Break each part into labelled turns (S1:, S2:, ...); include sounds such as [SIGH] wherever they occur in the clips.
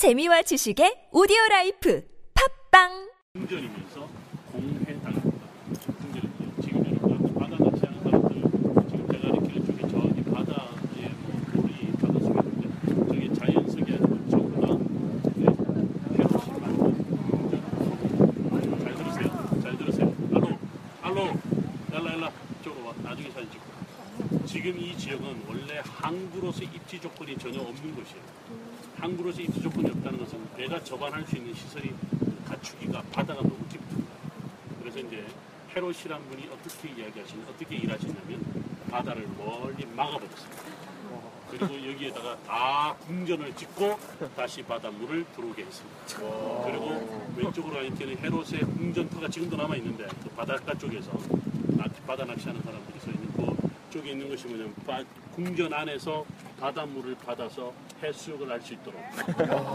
S1: 재미와 지식의 오디오 라이프. 팟빵!
S2: 궁전이면서 공해 사진 찍고 지금 이 지역은 원래 항구로서 입지 조건이 전혀 없는 곳이에요. 항구로서 입지 조건이 없다는 것은 배가 접안할 수 있는 시설이 갖추기가 바다가 너무 깊습니다. 그래서 이제 헤롯이란 분이 어떻게 이야기하시냐, 어떻게 일하시냐면 바다를 멀리 막아버렸습니다. 그리고 여기에다가 다 궁전을 짓고 다시 바닷물을 들어오게 했습니다. 그리고 왼쪽으로 길은 헤롯의 궁전터가 지금도 남아 있는데 그 바닷가 쪽에서 낚- 바다 낚시하는 사람들이 서 있는 그 쪽에 있는 것이 뭐냐면 바- 궁전 안에서 바닷물을 받아서 해수욕을 할 수 있도록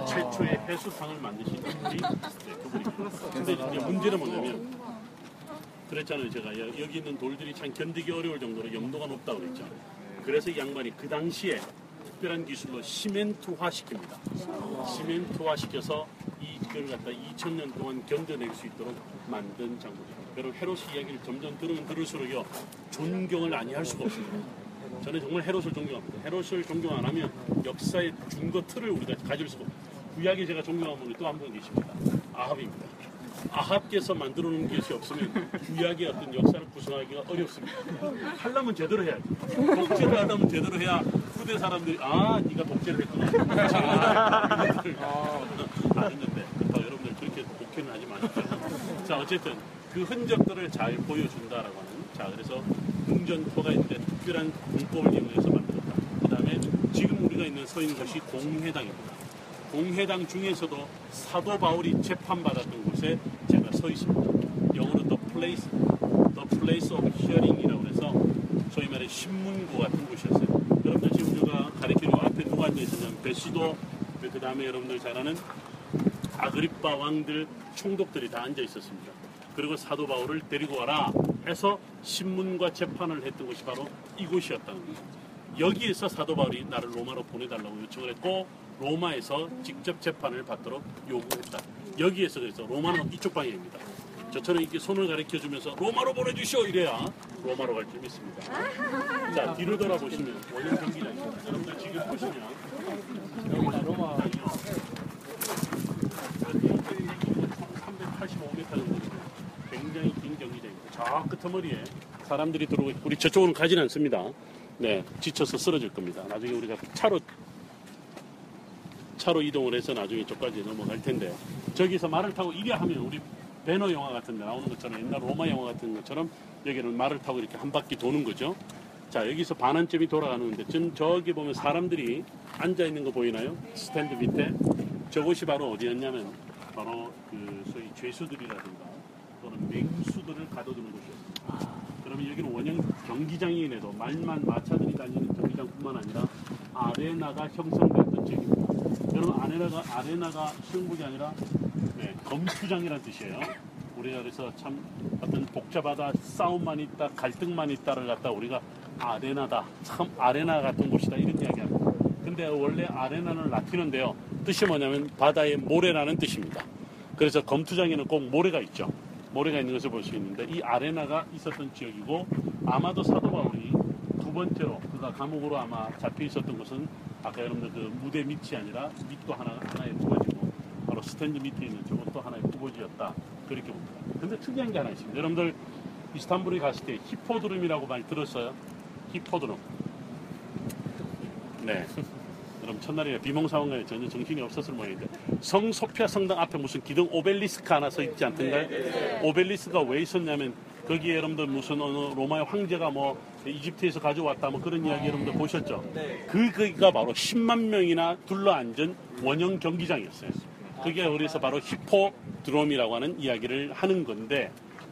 S2: 최초의 해수탕을 만드신 분이 네, 그분입니다. 근데 이제 문제는 뭐냐면 그랬잖아요 제가 여- 여기 있는 돌들이 참 견디기 어려울 정도로 염도가 높다고 그랬죠. 그래서 이 양반이 그 당시에 특별한 기술로 시멘트화 시킵니다. 시멘트화 시켜서 이걸 갖다 2000년 동안 견뎌낼 수 있도록 만든 장군입니다. 여러분 헤롯 이야기를 점점 들으면 들을수록요 존경을 아니할 수가 없습니다. 저는 정말 헤롯을 존경합니다. 헤롯을 존경 안 하면 역사의 중거 틀을 우리가 가질 수가 없습니다. 구약에 제가 존경하는 분이 또 한 분 계십니다. 아합입니다. 아합께서 만들어 놓은 것이 없으면 구약의 어떤 역사를 구성하기가 어렵습니다. 하려면 제대로 해야지. 독재를 하려면 제대로 해야 후대 사람들이 아 네가 독재를 했구나. 아는데 그렇다고 여러분들 그렇게 독해는 하지 마십시오. 자 어쨌든 그 흔적들을 잘 보여준다라고 하는 자 그래서 궁전토가 있는데 특별한 문법을 이용해서 만들었다. 그 다음에 지금 우리가 있는 서 있는 것이 공회당입니다. 공회당 중에서도 사도 바울이 재판받았던 곳에 제가 서 있습니다. 영어로 the place, the place of hearing이라고 해서 소위 말해 신문고 같은 곳이었어요. 여러분들 지금 우리가 가리키는 앞에 누가 앉아 있었냐면 베시도 그 다음에 여러분들 잘 아는 아그리빠 왕들 총독들이 다 앉아 있었습니다. 그리고 사도 바울을 데리고 와라 해서 신문과 재판을 했던 것이 바로 이곳이었다는 거죠. 여기에서 사도 바울이 나를 로마로 보내달라고 요청을 했고 로마에서 직접 재판을 받도록 요구했다. 여기에서 그래서 로마는 이쪽 방향입니다. 저처럼 이렇게 손을 가리켜 주면서 로마로 보내주시오 이래야 로마로 갈 줄 믿습니다. 자 뒤로 돌아보시면 원형 경기장입니다. 여러분들 지금 보시면 여기가 로마요. 385m 정도 됩니다. 굉장히 긴 경기장입니다. 저 끝머리에 사람들이 들어오고 우리 저쪽으로 가진 않습니다. 네, 지쳐서 쓰러질 겁니다. 나중에 우리가 차로 차로 이동을 해서 나중에 저까지 넘어갈 텐데 저기서 말을 타고 이리 하면 우리 배너 영화 같은 데 나오는 것처럼 옛날 로마 영화 같은 것처럼 여기는 말을 타고 이렇게 한 바퀴 도는 거죠. 자 여기서 반환점이 돌아가는데 전 저기 보면 사람들이 앉아 있는 거 보이나요? 스탠드 밑에 저곳이 바로 어디였냐면 바로 그 소위 죄수들이라든가 또는 맹수들을 가둬두는 곳이었습니다. 그러면 여기는 원형 경기장이에도 말만 마차들이 다니는 경기장뿐만 아니라 아레나가 형성됐던 지역입니다. 여러분 아레나가 아레나가 수영복이 아니라 네, 검투장이라는 뜻이에요. 우리가 그래서 참 어떤 복잡하다 싸움만 있다 갈등만 있다를 갖다 우리가 아레나다 참 아레나 같은 곳이다 이런 이야기합니다. 근데 원래 아레나는 라틴어인데요. 뜻이 뭐냐면 바다의 모래라는 뜻입니다. 그래서 검투장에는 꼭 모래가 있죠. 모래가 있는 것을 볼 수 있는데 이 아레나가 있었던 지역이고 아마도 사도 바울이 두 번째로 그가 감옥으로 아마 잡혀 있었던 것은 아까 여러분들 그 무대 밑이 아니라 밑도 하나 하나의 부거지고 바로 스탠드 밑에 있는 저것도 하나의 부거지였다 그렇게 봅니다. 근데 특이한 게 하나 있습니다. 여러분들 이스탄불에 갔을 때 히포드롬이라고 많이 들었어요. 히포드롬. 네. [LAUGHS] 여러분 첫날에 비몽사몽간에 전혀 정신이 없었을 모양인데 성 소피아 성당 앞에 무슨 기둥 오벨리스크 하나 서 있지 않던가요? 오벨리스크가 왜 있었냐면 거기에 여러분들 무슨 어느 로마의 황제가 뭐 이집트에서 가져왔다 뭐 그런 이야기 여러분들 보셨죠? 그 거기가 바로 10만 명이나 둘러앉은 원형 경기장이었어요. 그게 그래서 바로 히포드롬이라고 하는 이야기를 하는 건데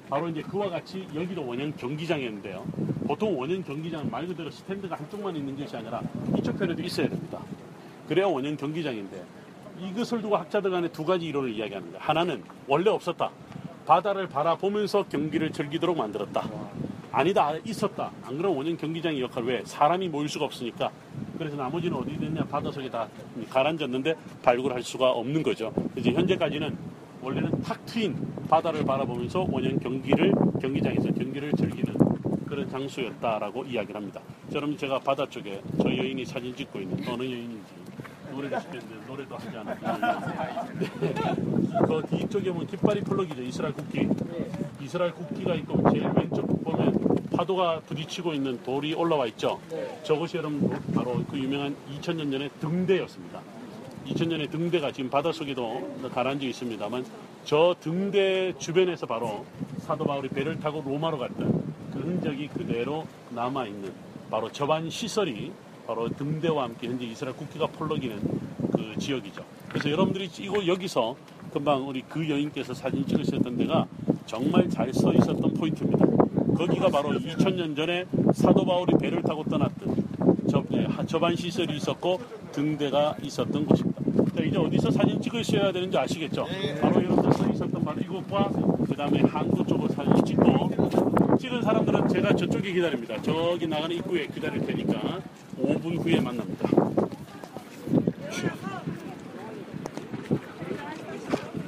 S2: 바로 이제 그와 같이 여기도 원형 경기장이었는데요. 보통 원형 경기장은 말 그대로 스탠드가 한쪽만 있는 것이 아니라 이쪽 편에도 있어야 됩니다. 그래야 원형 경기장인데 이것을 두고 학자들 간에 두 가지 이론을 이야기하는 거예요. 하나는 원래 없었다. 바다를 바라보면서 경기를 즐기도록 만들었다. 아니다, 있었다. 안 그러면 원형 경기장의 역할 왜? 사람이 모일 수가 없으니까. 그래서 나머지는 어디 있느냐 바닷속에 다 가라앉았는데 발굴할 수가 없는 거죠. 이제 현재까지는 원래는 탁 트인 바다를 바라보면서 원형 경기를 경기장에서 경기를 즐기는 그런 장소였다라고 이야기를 합니다. 자, 그럼 제가 바다 쪽에 저 여인이 사진 찍고 있는 어느 여인인지 노래도 시켰는데 노래도 하지 않았고 네. 그 뒤쪽에 보면 깃발이 펄럭이죠. 이스라엘 국기. 이스라엘 국기가 있고 제일 왼쪽 보면 파도가 부딪히고 있는 돌이 올라와 있죠. 저것이 여러분 바로 그 유명한 2000년 전의 등대였습니다. 2000년의 등대가 지금 바닷속에도 가라앉아 있습니다만 저 등대 주변에서 바로 사도 바울이 배를 타고 로마로 갔던 그 흔적이 그대로 남아 있는 바로 저반 시설이 바로 등대와 함께 현재 이스라엘 국기가 펄럭이는 그 지역이죠. 그래서 여러분들이 이거 여기서 금방 우리 그 여인께서 사진 찍으셨던 데가 정말 잘 서 있었던 포인트입니다. 거기가 바로 2000년 전에 사도 바울이 배를 타고 떠났던 저, 예, 하- 저반 시설이 있었고 등대가 있었던 곳입니다. 자, 이제 어디서 사진 찍으셔야 되는지 아시겠죠? 바로 여러분들 서 있었던 바로 이곳과 그 다음에 항구 쪽으로 사진 찍고 찍은 사람들은 제가 저쪽에 기다립니다. 저기 나가는 입구에 기다릴 테니까 5분 후에 만납니다.